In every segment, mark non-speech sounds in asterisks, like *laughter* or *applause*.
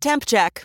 Temp check.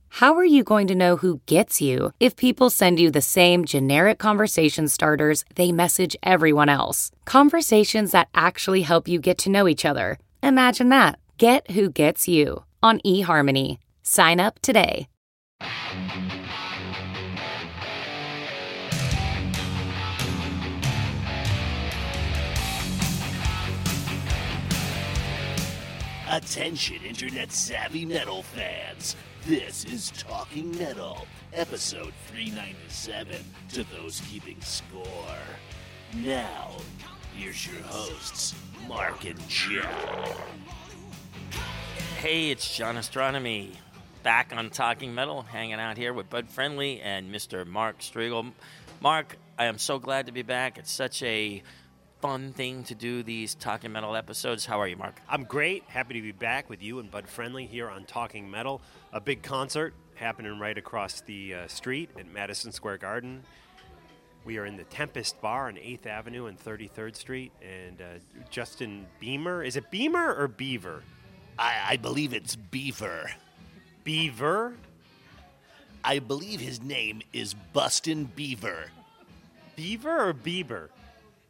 How are you going to know who gets you if people send you the same generic conversation starters they message everyone else? Conversations that actually help you get to know each other. Imagine that. Get who gets you on eHarmony. Sign up today. Attention, internet savvy metal fans. This is Talking Metal, episode 397 to those keeping score. Now, here's your hosts, Mark and Joe. Hey, it's John Ostronomy. Back on Talking Metal, hanging out here with Bud Friendly and Mr. Mark Strigl. Mark, I am so glad to be back. It's such a fun thing to do these Talking Metal episodes. How are you, Mark? I'm great. Happy to be back with you and Bud Friendly here on Talking Metal. A big concert happening right across the uh, street at Madison Square Garden. We are in the Tempest Bar on 8th Avenue and 33rd Street. And uh, Justin Beamer, is it Beamer or Beaver? I, I believe it's Beaver. Beaver? I believe his name is Bustin' Beaver. Beaver or Bieber?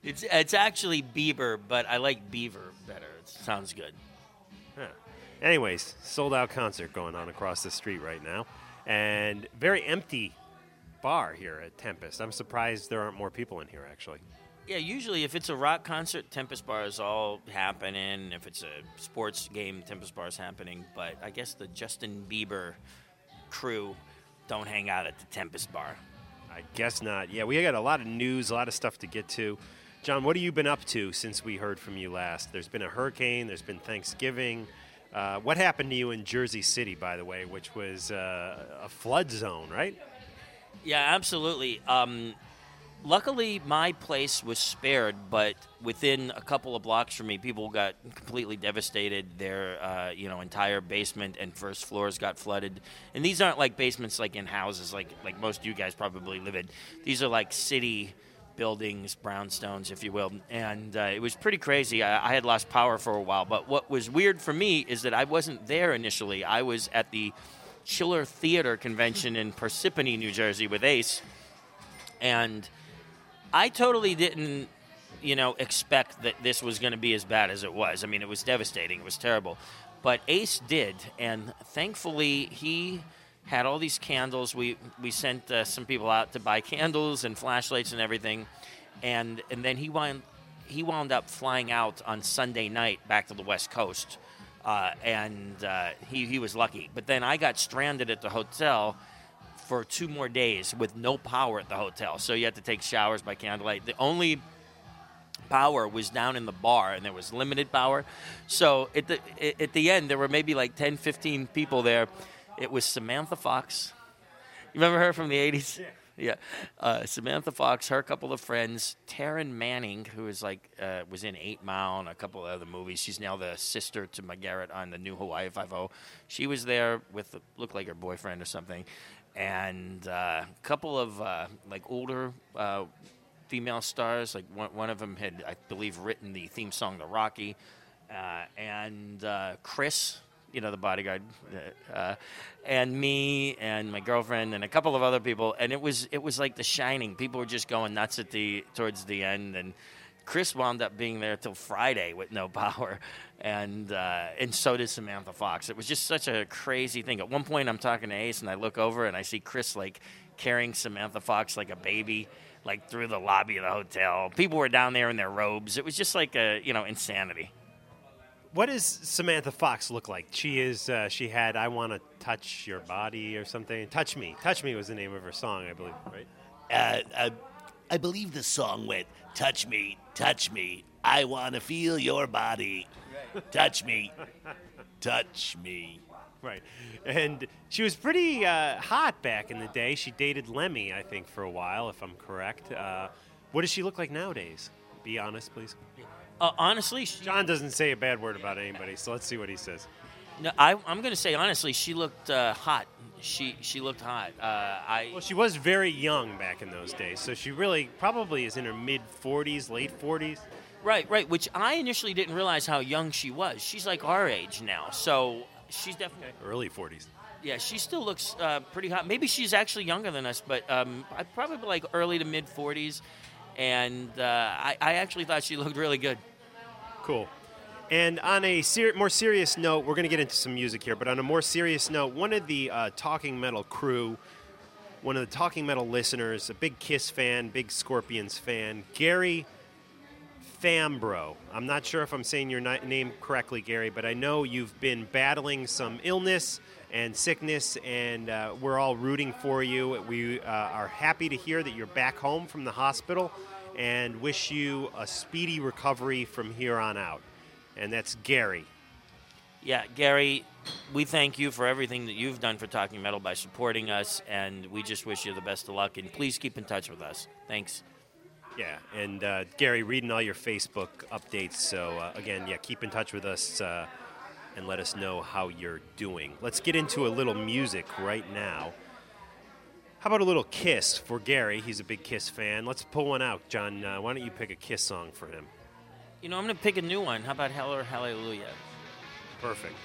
It's it's actually Bieber, but I like Beaver better. It sounds good. Huh. Anyways, sold out concert going on across the street right now. And very empty bar here at Tempest. I'm surprised there aren't more people in here, actually. Yeah, usually if it's a rock concert, Tempest Bar is all happening. If it's a sports game, Tempest Bar is happening. But I guess the Justin Bieber crew don't hang out at the Tempest Bar. I guess not. Yeah, we got a lot of news, a lot of stuff to get to. John, what have you been up to since we heard from you last? There's been a hurricane, there's been Thanksgiving. Uh, what happened to you in Jersey City, by the way, which was uh, a flood zone, right? Yeah, absolutely. Um, luckily, my place was spared, but within a couple of blocks from me, people got completely devastated. Their, uh, you know, entire basement and first floors got flooded. And these aren't like basements like in houses, like like most you guys probably live in. These are like city buildings, brownstones, if you will. And uh, it was pretty crazy. I, I had lost power for a while. But what was weird for me is that I wasn't there initially. I was at the Chiller Theater convention in Parsippany, New Jersey, with Ace, and I totally didn't, you know, expect that this was going to be as bad as it was. I mean, it was devastating. It was terrible, but Ace did, and thankfully he had all these candles. We we sent uh, some people out to buy candles and flashlights and everything, and and then he wound he wound up flying out on Sunday night back to the West Coast uh, and uh, he, he was lucky. But then I got stranded at the hotel for two more days with no power at the hotel. So you had to take showers by candlelight. The only power was down in the bar and there was limited power. So at the, at the end, there were maybe like 10, 15 people there. It was Samantha Fox. You remember her from the 80s? Yeah yeah. Uh, Samantha Fox, her couple of friends, Taryn Manning, who is like uh, was in Eight Mile and a couple of other movies. She's now the sister to McGarrett on the new Hawaii Five O. She was there with looked like her boyfriend or something, and uh, a couple of uh, like older uh, female stars. Like one, one of them had, I believe, written the theme song to Rocky, uh, and Chris you know, the bodyguard, uh, uh, and me and my girlfriend and a couple of other people, and it was it was like The Shining. People were just going nuts at the towards the end, and Chris wound up being there till Friday with no *laughs* power, and uh, and so did Samantha Fox. It was just such a crazy thing. At one point, I'm talking to Ace, and I look over and I see Chris like carrying Samantha Fox like a baby. like through the lobby of the hotel. People were down there in their robes. It was just like a you know insanity. What does Samantha Fox look like? She is. Uh, she had "I Want to Touch Your Body" or something. "Touch Me." "Touch Me" was the name of her song, I believe. Right? Uh, uh, I believe the song went, Touch me, touch me. I want to feel your body. Touch me, touch me. Right. And she was pretty uh, hot back in the day. She dated Lemmy, I think, for a while, if I'm correct. Uh, what does she look like nowadays? Be honest, please. Uh, honestly, she, John doesn't say a bad word about anybody, so let's see what he says. no, I, I'm going to say honestly, she looked uh, hot. She she looked hot. Uh, I Well, she was very young back in those days, so she really probably is in her mid 40s, late 40s. right right, which I initially didn't realize how young she was. She's like our age now, so she's definitely Early 40s. yeah. She still looks uh, pretty hot. Maybe she's actually younger than us, but um, I probably like early to mid 40s. And uh, I, I actually thought she looked really good. Cool. And on a ser- more serious note, we're going to get into some music here, but on a more serious note, one of the uh, Talking Metal crew, one of the Talking Metal listeners, a big Kiss fan, big Scorpions fan, Gary Fambro. I'm not sure if I'm saying your ni- name correctly, Gary, but I know you've been battling some illness and sickness, and uh, we're all rooting for you. We uh, are happy to hear that you're back home from the hospital and wish you a speedy recovery from here on out. And that's Gary. Yeah, Gary, we thank you for everything that you've done for Talking Metal by supporting us, and we just wish you the best of luck. And please keep in touch with us. Thanks. Yeah, and uh, Gary, reading all your Facebook updates. So uh, again, yeah, keep in touch with us uh, and let us know how you're doing. Let's get into a little music right now. How about a little Kiss for Gary? He's a big Kiss fan. Let's pull one out, John. Uh, why don't you pick a Kiss song for him? You know, I'm going to pick a new one. How about Hell or Hallelujah? Perfect.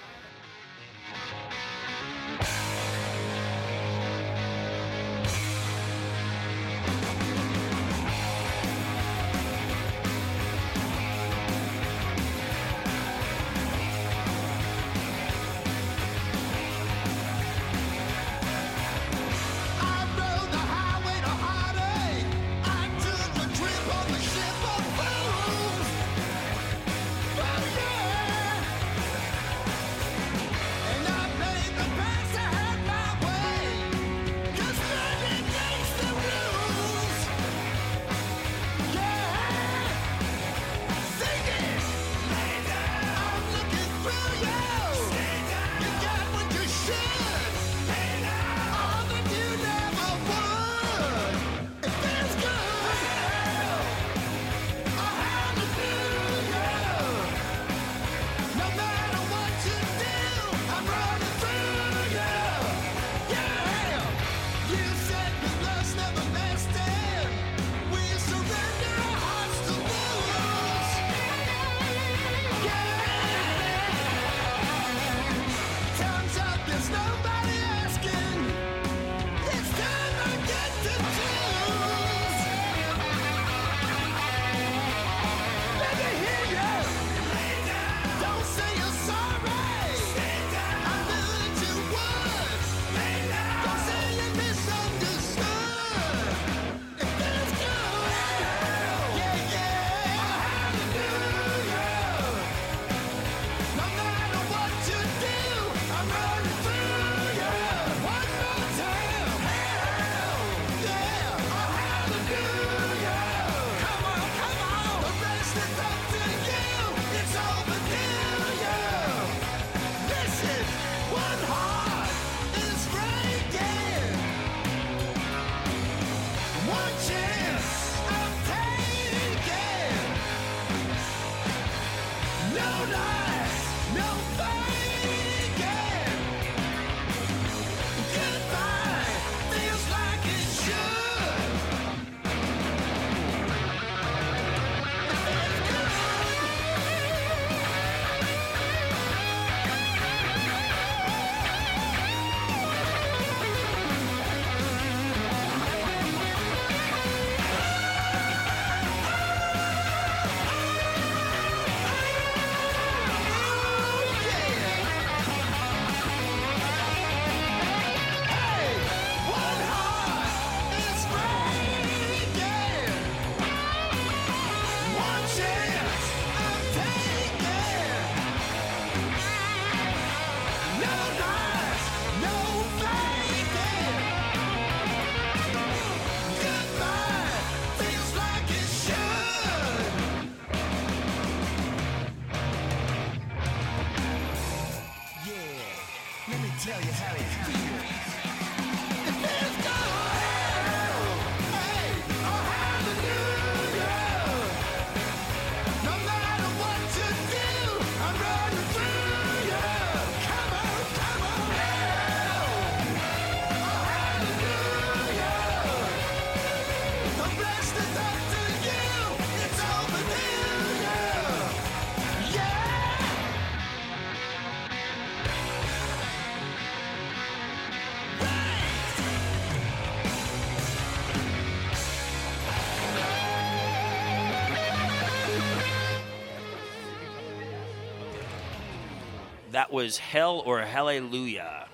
That was Hell or Hallelujah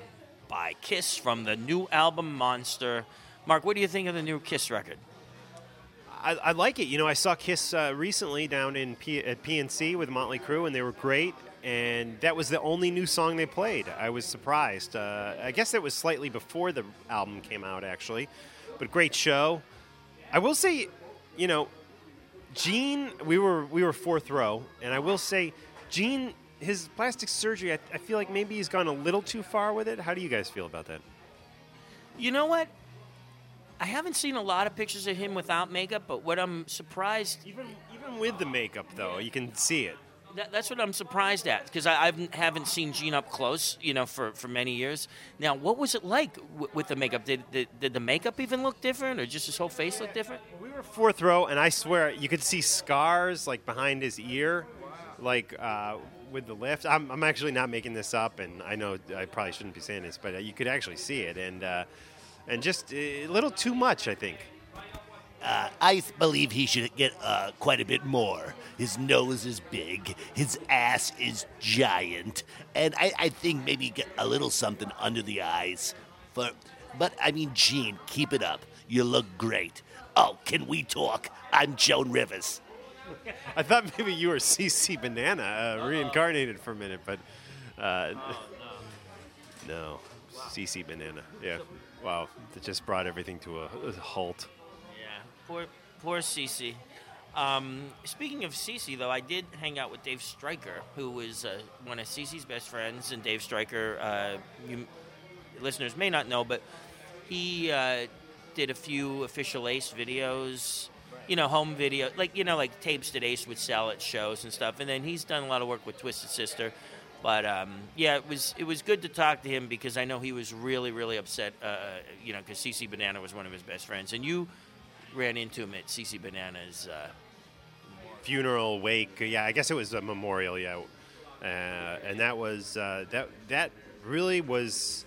by Kiss from the new album Monster. Mark, what do you think of the new Kiss record? I, I like it. You know, I saw Kiss uh, recently down in P- at PNC with Motley Crue, and they were great. And that was the only new song they played. I was surprised. Uh, I guess that was slightly before the album came out, actually. But great show. I will say, you know, Gene, we were we were fourth row, and I will say, Gene, his plastic surgery, I, I feel like maybe he's gone a little too far with it. How do you guys feel about that? You know what? I haven't seen a lot of pictures of him without makeup, but what I'm surprised Even even with the makeup, though, you can see it. That, that's what I'm surprised at because I I've, haven't seen Gene up close, you know, for, for many years. Now, what was it like w- with the makeup? Did, did did the makeup even look different, or just his whole face look different? We were fourth row, and I swear you could see scars like behind his ear, like uh, with the lift. I'm, I'm actually not making this up, and I know I probably shouldn't be saying this, but uh, you could actually see it, and uh, and just a little too much, I think. Uh, I believe he should get uh, quite a bit more. His nose is big, his ass is giant, and I, I think maybe get a little something under the eyes. For, but I mean, Gene, keep it up. You look great. Oh, can we talk? I'm Joan Rivers. *laughs* I thought maybe you were CC Banana uh, reincarnated for a minute, but uh, *laughs* no, CC Banana. Yeah, wow, that just brought everything to a, a halt. Yeah, poor poor Cece. Um, speaking of Cece, though, I did hang out with Dave Stryker, who was uh, one of Cece's best friends, and Dave Stryker, uh, you listeners may not know, but he uh, did a few official Ace videos. You know, home video, like you know, like tapes that Ace would sell at shows and stuff. And then he's done a lot of work with Twisted Sister. But um, yeah, it was it was good to talk to him because I know he was really really upset. Uh, you know, because CC Banana was one of his best friends, and you ran into him at CC Banana's. Uh, funeral wake. Yeah, I guess it was a memorial. Yeah, uh, and that was uh, that that really was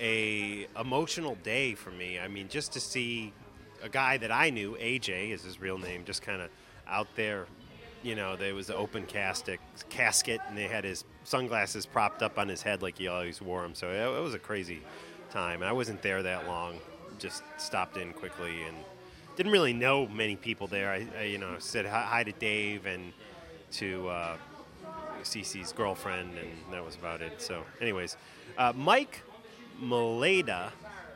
a emotional day for me. I mean, just to see a guy that I knew, AJ is his real name, just kind of out there. You know, there was an open casket, casket, and they had his sunglasses propped up on his head like he always wore them. So it, it was a crazy time. And I wasn't there that long. Just stopped in quickly and didn't really know many people there. I, I you know said hi, hi to Dave and to uh, Cece's girlfriend, and that was about it. So, anyways, uh, Mike Maleda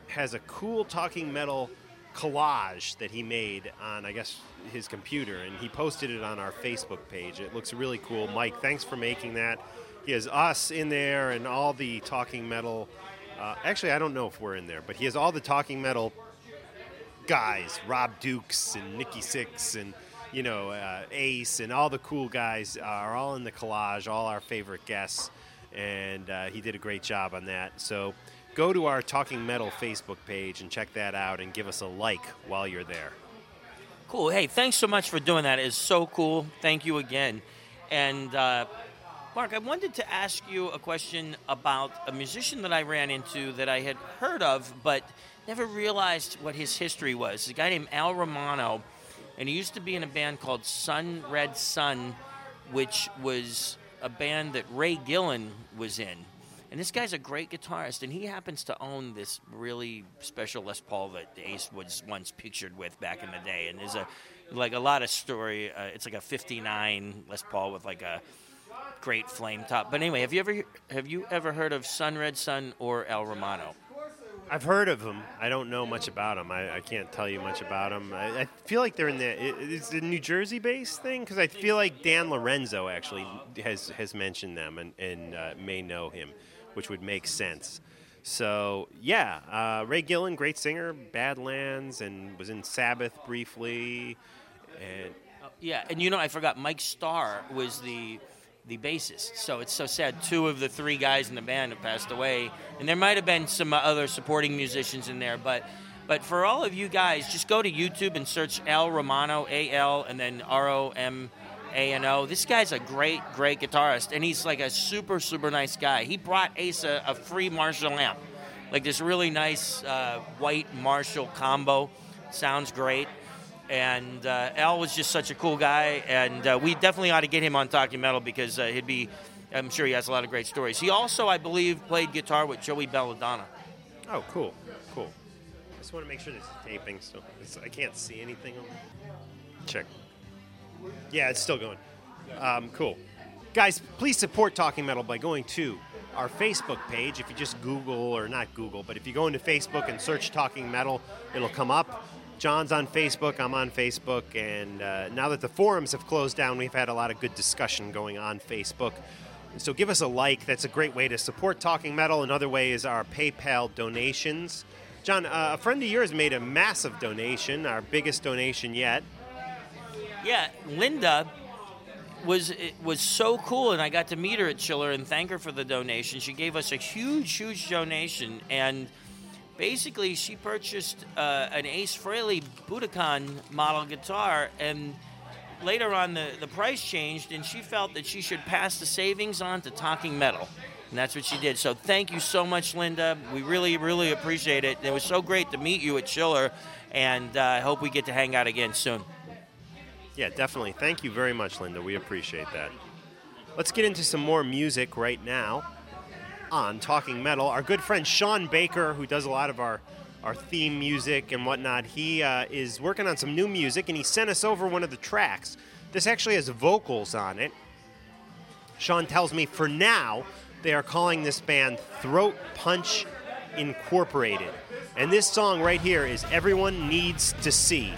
has a cool talking metal collage that he made on, I guess, his computer, and he posted it on our Facebook page. It looks really cool. Mike, thanks for making that. He has us in there and all the talking metal. Uh, actually, I don't know if we're in there, but he has all the talking metal guys, Rob Dukes and Nikki Sixx and you know uh, Ace and all the cool guys are all in the collage, all our favorite guests, and uh, he did a great job on that. So go to our Talking Metal Facebook page and check that out and give us a like while you're there. Cool. Hey, thanks so much for doing that. It's so cool. Thank you again. And uh, Mark, I wanted to ask you a question about a musician that I ran into that I had heard of, but never realized what his history was. A guy named Al Romano, and he used to be in a band called Sun Red Sun, which was a band that Ray Gillen was in. And this guy's a great guitarist, and he happens to own this really special Les Paul that Ace was once pictured with back in the day. And there's a like a lot of story. Uh, it's like a '59 Les Paul with like a great flame top. But anyway, have you ever have you ever heard of Sun Red Sun or Al Romano? I've heard of them. I don't know much about them. I, I can't tell you much about them. I, I feel like they're in the i- is the New Jersey based thing because I feel like Dan Lorenzo actually has has mentioned them and and uh, may know him, which would make sense. So yeah, uh, Ray Gillen, great singer, Badlands, and was in Sabbath briefly, and Yeah, and you know, I forgot Mike Starr was the the bassist. So it's so sad. Two of the three guys in the band have passed away, and there might have been some other supporting musicians in there, but. But for all of you guys, just go to YouTube and search Al Romano, A L, and then R O M A N O. This guy's a great, great guitarist, and he's like a super, super nice guy. He brought Ace a, a free Marshall amp, like this really nice uh, white Marshall combo. Sounds great. And uh, Al was just such a cool guy, and uh, we definitely ought to get him on Talking Metal because uh, he'd be, I'm sure he has a lot of great stories. He also, I believe, played guitar with Joey Belladonna. oh, cool, cool. I just want to make sure there's taping so I can't see anything. Check. Yeah, it's still going. Um, cool. Guys, please support Talking Metal by going to our Facebook page. If you just Google, or not Google, but if you go into Facebook and search Talking Metal, it'll come up. John's on Facebook, I'm on Facebook, and uh, now that the forums have closed down, we've had a lot of good discussion going on Facebook. So give us a like. That's a great way to support Talking Metal. Another way is our PayPal donations. John, uh, a friend of yours made a massive donation, our biggest donation yet. Yeah, Linda was was so cool, and I got to meet her at Chiller and thank her for the donation. She gave us a huge, huge donation, and basically she purchased uh, an Ace Frehley Budokan model guitar, and later on the, the price changed, and she felt that she should pass the savings on to Talking Metal. And that's what she did. So thank you so much, Linda. We really, really appreciate it. It was so great to meet you at Chiller, and uh, I hope we get to hang out again soon. Yeah, definitely. Thank you very much, Linda. We appreciate that. Let's get into some more music right now on Talking Metal. Our good friend Sean Baker, who does a lot of our, our theme music and whatnot, he uh, is working on some new music and he sent us over one of the tracks. This actually has vocals on it. Sean tells me for now they are calling this band Throat Punch Incorporated. And this song right here is Everyone Needs to See.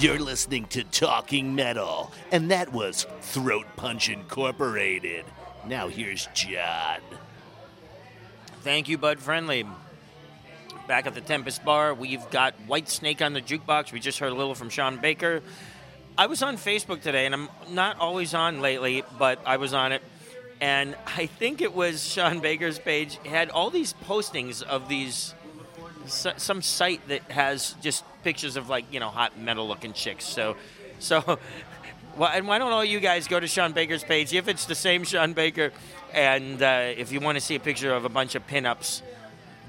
You're listening to Talking Metal, and that was Throat Punch Incorporated. Now here's John. Thank you, Bud Friendly. Back at the Tempest Bar, we've got Whitesnake on the jukebox. We just heard a little from Sean Baker. I was on Facebook today, and I'm not always on lately, but I was on it. And *laughs* I think it was Sean Baker's page had all these postings of these some site that has just pictures of like you know hot metal looking chicks. So, so. *laughs* Well, and why don't all you guys go to Sean Baker's page if it's the same Sean Baker, and uh, if you want to see a picture of a bunch of pinups,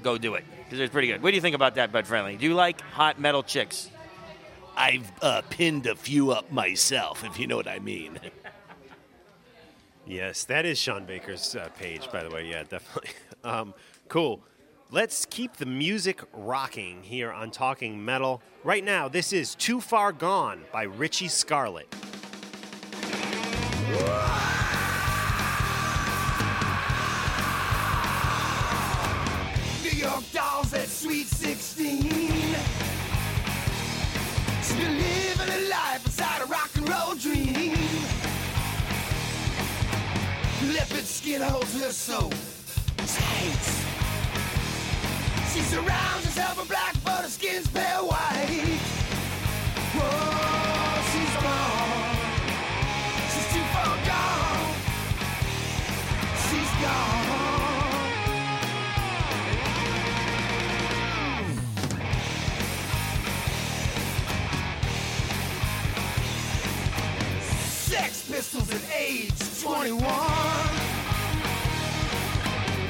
go do it because it's pretty good. What do you think about that, Bud Friendly? Do you like hot metal chicks? I've uh, pinned a few up myself, if you know what I mean. *laughs* Yes, that is Sean Baker's uh, page, by the way. Yeah, definitely. *laughs* Um, cool. Let's keep the music rocking here on Talking Metal. Right now, this is Too Far Gone by Richie Scarlet. New York dolls at Sweet 16. She's been living a life inside a rock and roll dream. Leopard skin holds her so surrounds herself in black, but her skin's pale white. Whoa, she's gone. She's too far gone. She's gone. Sex Pistols at age 21.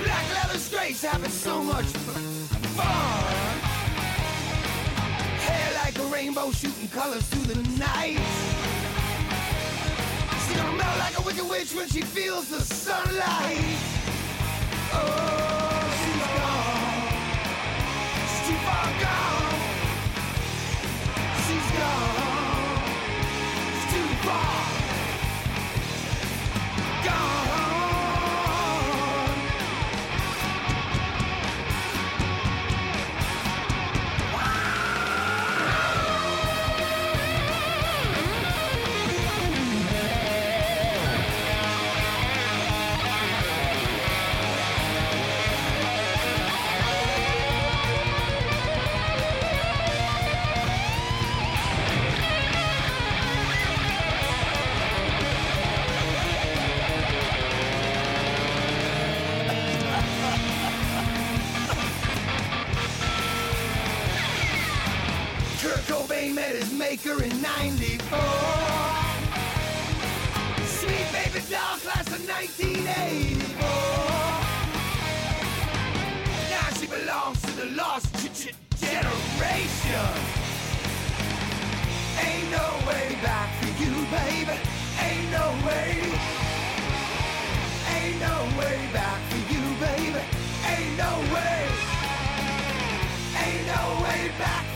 Black leather straights having so much fun. Hair like a rainbow shooting colors through the night. She's gonna melt like a wicked witch when she feels the sunlight. Oh, she's gone. She's too far gone. She's gone. Maker in 94. Sweet baby doll class of 1984. Now she belongs to the lost g- g- generation. Ain't no way back for you, baby. Ain't no way. Ain't no way back for you, baby. Ain't no way. Ain't no way back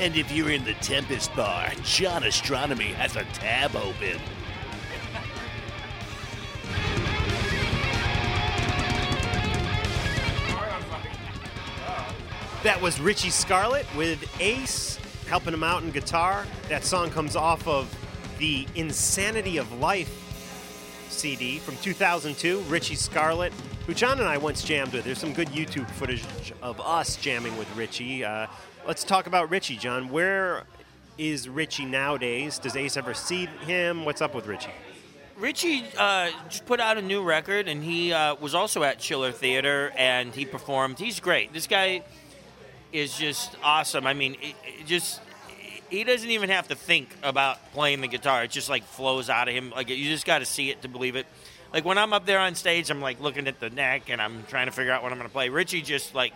And if you're in the Tempest Bar, John Ostronomy has a tab open. That was Richie Scarlet with Ace helping him out in guitar. That song comes off of the Insanity of Life CD from 2002. Richie Scarlet, who John and I once jammed with. There's some good YouTube footage of us jamming with Richie. Uh, let's talk about Richie, John. Where is Richie nowadays? Does Ace ever see him? What's up with Richie? Richie uh, just put out a new record, and he uh, was also at Chiller Theater, and he performed. He's great. This guy is just awesome. I mean, it, it just he doesn't even have to think about playing the guitar. It just like flows out of him. Like you just got to see it to believe it. Like when I'm up there on stage, I'm like looking at the neck, and I'm trying to figure out what I'm going to play. Richie just like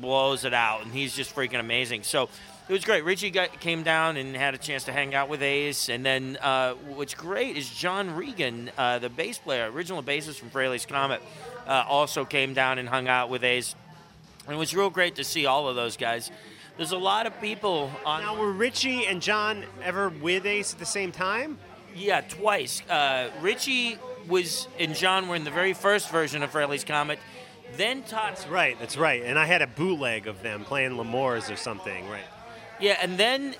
blows it out, and he's just freaking amazing. So it was great. Richie got, came down and had a chance to hang out with Ace, and then uh, what's great is John Regan, uh, the bass player, original bassist from Frehley's Comet, uh, also came down and hung out with Ace. And it was real great to see all of those guys. There's a lot of people on. Now, were Richie and John ever with Ace at the same time? Yeah, twice. Uh, Richie was and John were in the very first version of Frehley's Comet. Then. That's right. That's right. And I had a bootleg of them playing L'Amour's or something. Right. Yeah, and then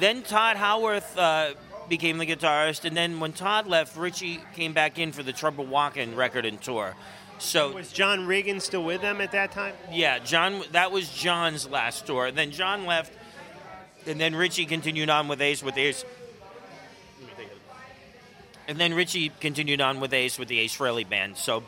then Tod Howarth uh, became the guitarist, and then when Tod left, Richie came back in for the Trouble Walking record and tour. So Was John Regan still with them at that time? yeah, John. That was John's last tour. Then John left, and then Richie continued on with Ace with Ace. And then Richie continued on with Ace with the Ace Frehley band. So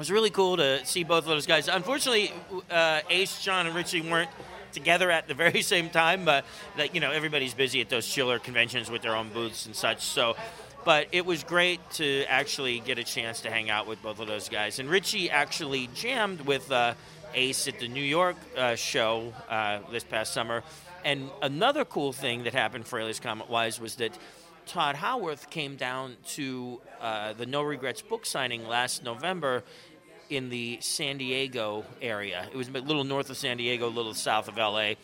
was really cool to see both of those guys. Unfortunately, uh, Ace, John, and Richie weren't together at the *laughs* very same time. But that you know, everybody's busy at those chiller conventions with their own booths and such. So. But it was great to actually get a chance to hang out with both of those guys. And Richie actually jammed with uh, Ace at the New York uh, show uh, this past summer. And another cool thing that happened for Frehley's Comet wise was that Tod Howarth came down to uh, the No Regrets book signing last November in the San Diego area. It was a little north of San Diego, a little south of LA.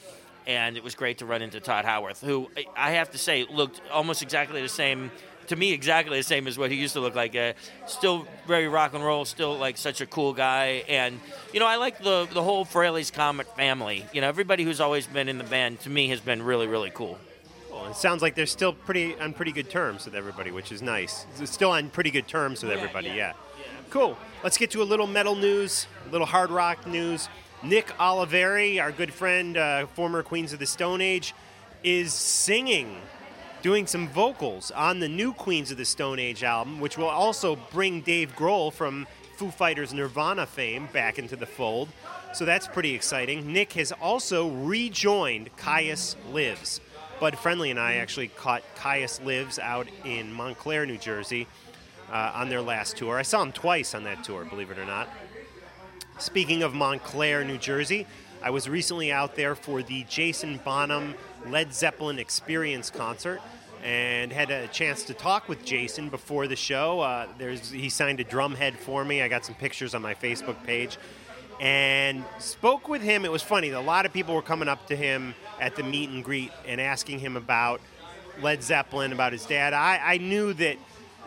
And it was great to run into Tod Howarth, who I- have to say looked almost exactly the same, to me, exactly the same as what he used to look like. Uh, still very rock and roll, still like such a cool guy. And, you know, I like the, the whole Frehley's Comet family. You know, everybody who's always been in the band, to me, has been really, really cool. Well, it sounds like they're still pretty on pretty good terms with everybody, which is nice. It's still on pretty good terms with everybody. Yeah. Cool. Let's get to a little metal news, a little hard rock news. Nick Oliveri, our good friend, uh, former Queens of the Stone Age, is singing, doing some vocals on the new Queens of the Stone Age album, which will also bring Dave Grohl from Foo Fighters Nirvana fame back into the fold. So that's pretty exciting. Nick has also rejoined Kyuss Lives. Bud Friendly and I actually caught Kyuss Lives out in Montclair, New Jersey, uh, on their last tour. I saw him twice on that tour, believe it or not. Speaking of Montclair, New Jersey, I was recently out there for the Jason Bonham Led Zeppelin Experience concert and had a chance to talk with Jason before the show. Uh, there's he signed a drum head for me. I got some pictures on my Facebook page and spoke with him. It was funny. A lot of people were coming up to him at the meet and greet and asking him about Led Zeppelin, about his dad. I, I knew that,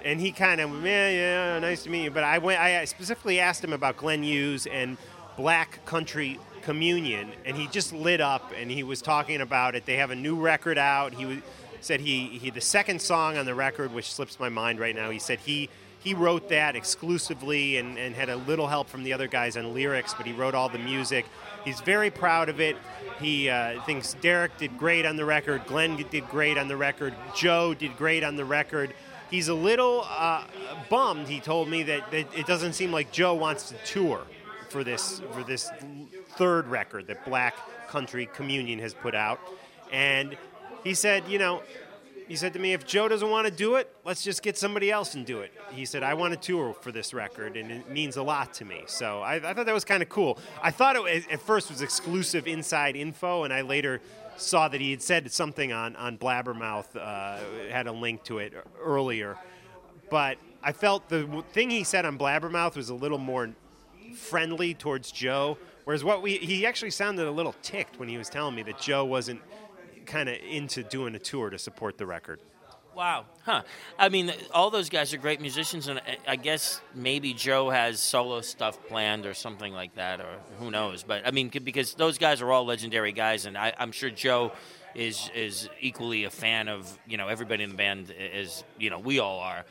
and he kind of, yeah, yeah, nice to meet you. But I went, I specifically asked him about Glenn Hughes and Black Country Communion, and he just lit up and he was talking about it. They have a new record out. He was, said he, he the second song on the record, which slips my mind right now. He said he he wrote that exclusively and, and had a little help from the other guys on lyrics, but he wrote all the music. He's very proud of it. He uh, thinks Derek did great on the record, Glenn did great on the record, Joe did great on the record. He's a little uh, bummed. He told me that, that it doesn't seem like Joe wants to tour for this for this third record that Black Country Communion has put out, and he said, you know, he said to me, if Joe doesn't want to do it, let's just get somebody else and do it. He said, I want to tour for this record, and it means a lot to me. So I, I thought that was kind of cool. I thought it at first was exclusive inside info, and I later saw that he had said something on, on Blabbermouth, uh, had a link to it earlier. But I felt the thing he said on Blabbermouth was a little more friendly towards Joe, whereas what we he actually sounded a little ticked when he was telling me that Joe wasn't kind of into doing a tour to support the record. Wow, huh? I mean, all those guys are great musicians, and I- guess maybe Joe has solo stuff planned or something like that, or who knows? But I mean, because those guys are all legendary guys, and I, I'm sure Joe is is equally a fan of you know everybody in the band as you know we all are.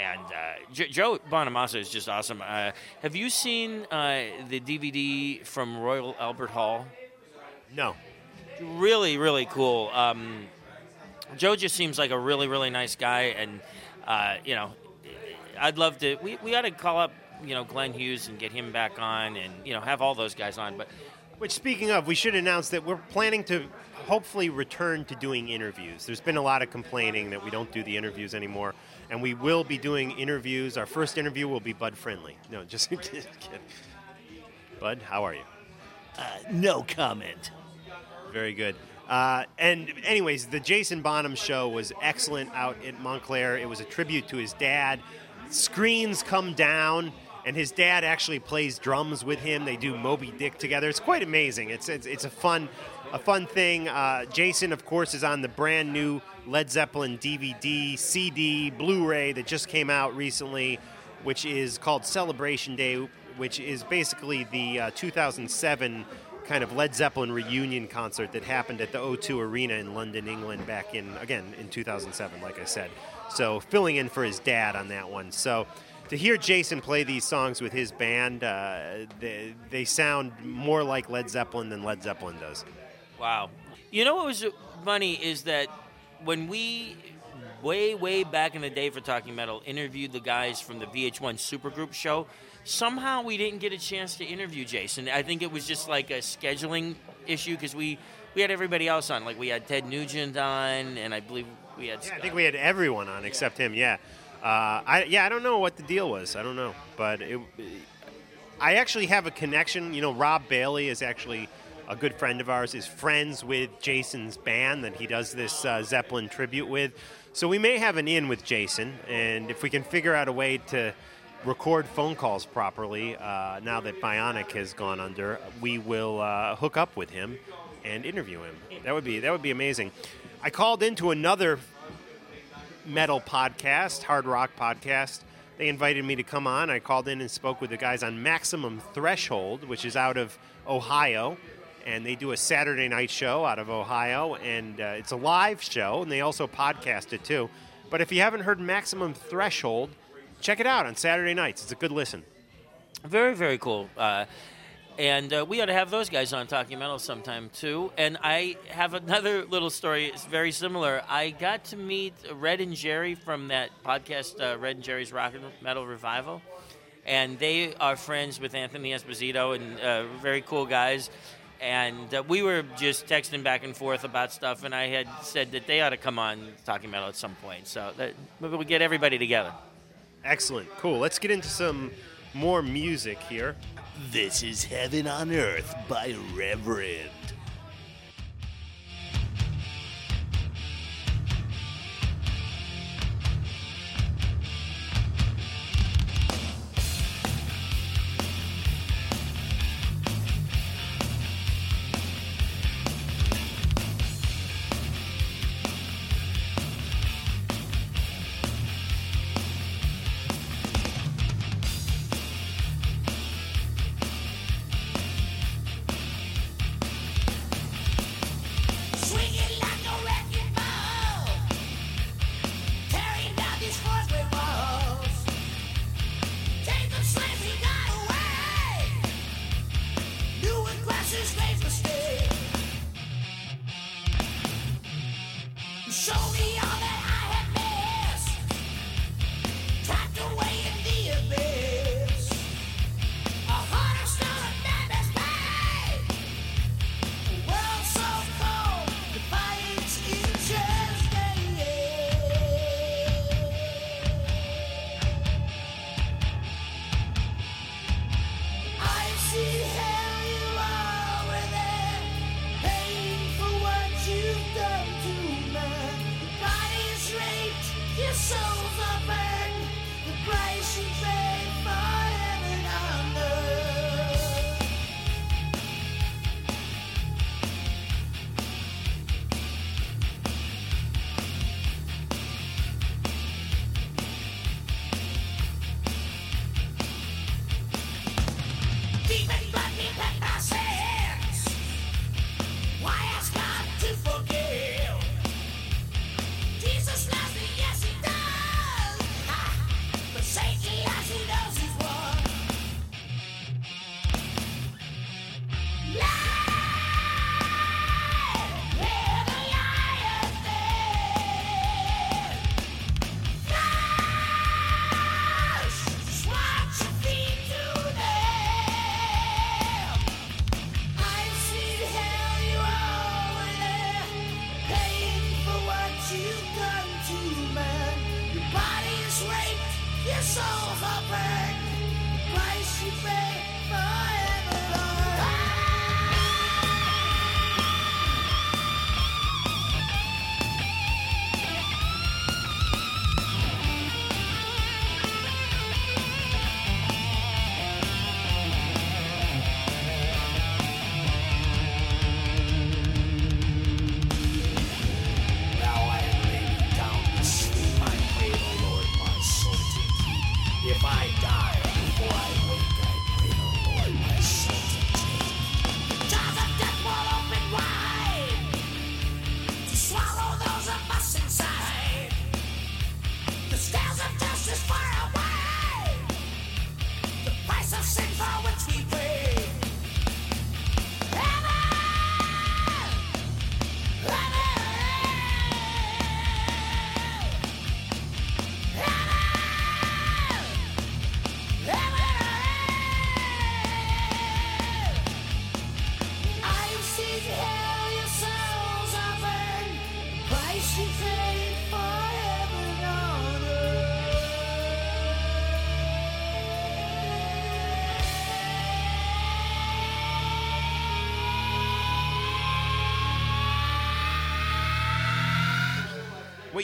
And uh, J- Joe Bonamassa is just awesome. Uh, have you seen uh, the DVD from Royal Albert Hall? No. really, really cool. Um, Joe just seems like a really, really nice guy, and uh, you know, I'd love to. We, we ought to call up, you know, Glenn Hughes and get him back on, and you know, have all those guys on. But Which, speaking of, we should announce that we're planning to hopefully return to doing interviews. There's been a lot of complaining that we don't do the interviews anymore, and we will be doing interviews. Our first interview will be Bud Friendly. No, *laughs* just kidding. Bud, how are you? Uh, no comment. Very good. Uh, and anyways, the Jason Bonham show was excellent out at Montclair. It was a tribute to his dad. Screens come down, and his dad actually plays drums with him. They do Moby Dick together. It's quite amazing. It's it's, it's a fun a fun thing. Uh, Jason, of course, is on the brand new Led Zeppelin DVD, CD, Blu-ray that just came out recently, which is called Celebration Day, which is basically the uh, 2007 kind of Led Zeppelin reunion concert that happened at the O2 Arena in London, England, back in again in 2007, like I said. So filling in for his dad on that one. So to hear Jason play these songs with his band, uh, they, they sound more like Led Zeppelin than Led Zeppelin does. Wow. You know what was funny is that when we, way, way back in the day for Talking Metal, interviewed the guys from the VH1 Supergroup show, somehow we didn't get a chance to interview Jason. I think it was just like a scheduling issue because we, we had everybody else on. Like we had Ted Nugent on, and I believe we had. Yeah, I think we had everyone on except him. Yeah, uh, I yeah I don't know what the deal was. I don't know, but it, I actually have a connection. You know, Rob Bailey is actually a good friend of ours. Is friends with Jason's band that he does this uh, Zeppelin tribute with. So we may have an in with Jason, and if we can figure out a way to record phone calls properly, uh, now that Bionic has gone under, we will uh, hook up with him and interview him. That would be that would be amazing. I called into another metal podcast, hard rock podcast. They invited me to come on. I called in and spoke with the guys on Maximum Threshold, which is out of Ohio, and they do a Saturday night show out of Ohio, and uh, it's a live show, and they also podcast it too. But if you haven't heard Maximum Threshold, check it out on Saturday nights. It's a good listen. Very, very cool. Uh, and uh, we ought to have those guys on Talking Metal sometime too. And I have another *laughs* little story. It's very similar. I got to meet Red and Jerry from that podcast, uh, Red and Jerry's Rock and Metal Revival. And they are friends with Anthony Esposito and uh, very cool guys. And uh, we were just texting back and forth about stuff. And I had said that they ought to come on Talking Metal at some point. So that maybe we'll get everybody together. Excellent. Cool. Let's get into some more music here. This is Heaven on Earth by Reverend.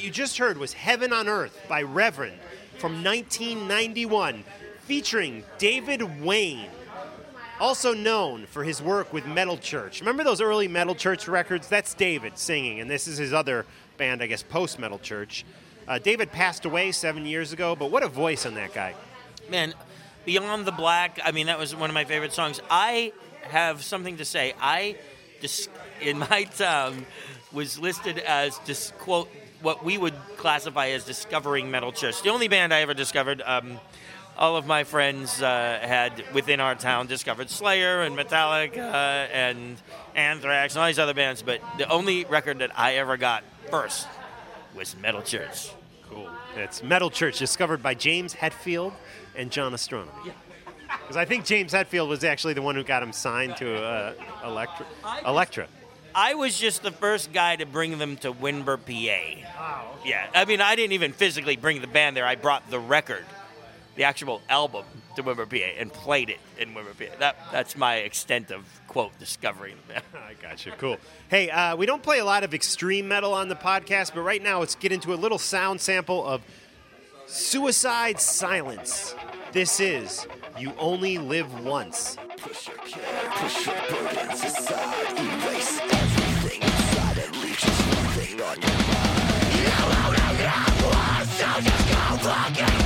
You just heard was Heaven on Earth by Reverend from 1991, featuring David Wayne, also known for his work with Metal Church. Remember those early Metal Church records? That's David singing, and this is his other band, I guess, post Metal Church. Uh, David passed away seven years ago, but what a voice on that guy. Man, Beyond the Black, I mean, that was one of my favorite songs. I have something to say. I, dis- in my *laughs* town, was listed as, dis- quote, what we would classify as discovering metal church. The only band I ever discovered, um, all of my friends uh, had within our town discovered Slayer and Metallica and Anthrax and all these other bands, but the only record that I ever got first was Metal Church. Cool. It's Metal Church, discovered by James Hetfield and John Ostronomy. Because *laughs* I think James Hetfield was actually the one who got him signed to uh, Elektra. Elektra. I was just the first guy to bring them to Windber, PA. Wow. Yeah, I mean, I didn't even physically bring the band there. I brought the record, the actual album, to Windber, PA, and played it in Windber, PA. That that's my extent of quote discovering *laughs* the band. I got you. Cool. Hey, uh, we don't play a lot of extreme metal on the podcast, but right now let's get into a little sound sample of Suicide Silence. This is You Only Live Once on your mind. You only have one, so just go fucking.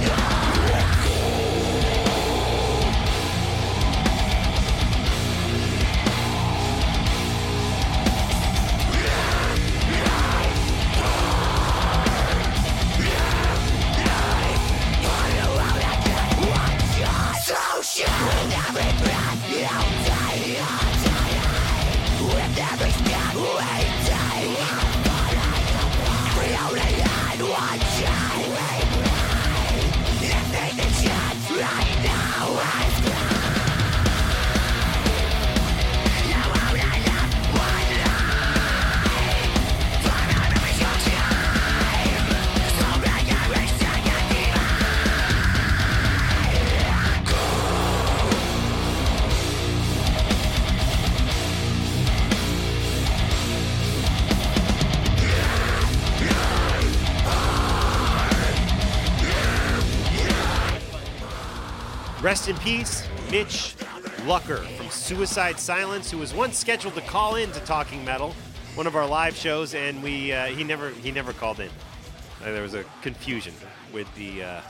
With every breath you take, with every Rest in peace, Mitch Lucker from Suicide Silence, who was once scheduled to call in to Talking Metal, one of our live shows, and we uh, he never he never called in. Uh, there was a confusion with the uh,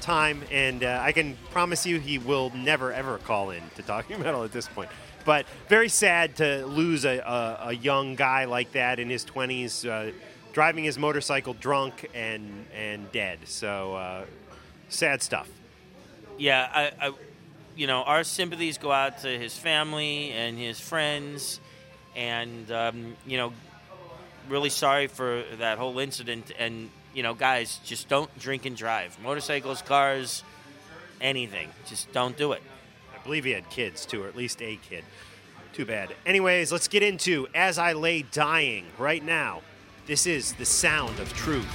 time, and uh, I can promise you he will never ever call in to Talking *laughs* Metal at this point. But very sad to lose a, a, a young guy like that in his 20s, uh, driving his motorcycle drunk and and dead. So uh, sad stuff. Yeah, I, I, you know, our sympathies go out to his family and his friends, and um, you know, really sorry for that whole incident. And you know, guys, just don't drink and drive. Motorcycles, cars, anything. Just don't do it. I believe he had kids too, or at least a kid. Too bad. Anyways, let's get into As I Lay Dying right now. This is the sound of truth.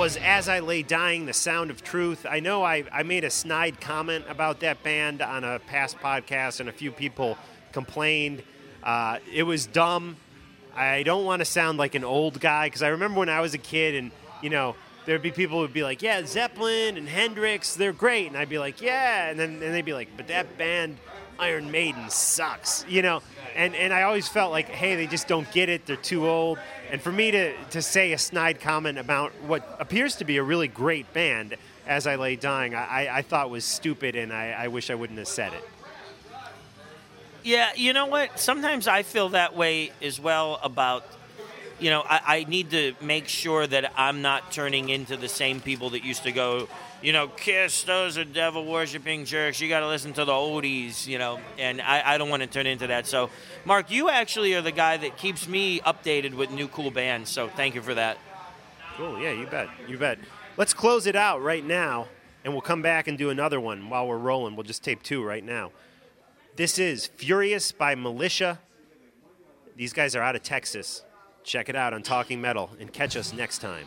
Was As I Lay Dying, The Sound of Truth. I know I, I made a snide comment about that band on a past podcast, and a few people complained. Uh, it was dumb. I don't want to sound like an old guy because I remember when I was a kid and, you know, there'd be people who would be like, yeah, Zeppelin and Hendrix, they're great. And I'd be like, yeah. And then and they'd be like, but that band, Iron Maiden, sucks, you know? And, and I always felt like, hey, they just don't get it. They're too old. And for me to, to say a snide comment about what appears to be a really great band as I lay dying, I, I thought was stupid and I, I wish I wouldn't have said it. Yeah, you know what? Sometimes I feel that way as well about, you know, I, I need to make sure that I'm not turning into the same people that used to go, you know, Kiss, those are devil worshipping jerks. You got to listen to the oldies, you know, and I, I don't want to turn into that. So, Mark, you actually are the guy that keeps me updated with new cool bands. So, thank you for that. Cool. Yeah, you bet. You bet. Let's close it out right now, and we'll come back and do another one while we're rolling. We'll just tape two right now. This is Furious by Militia. These guys are out of Texas. Check it out on Talking Metal and catch us next time.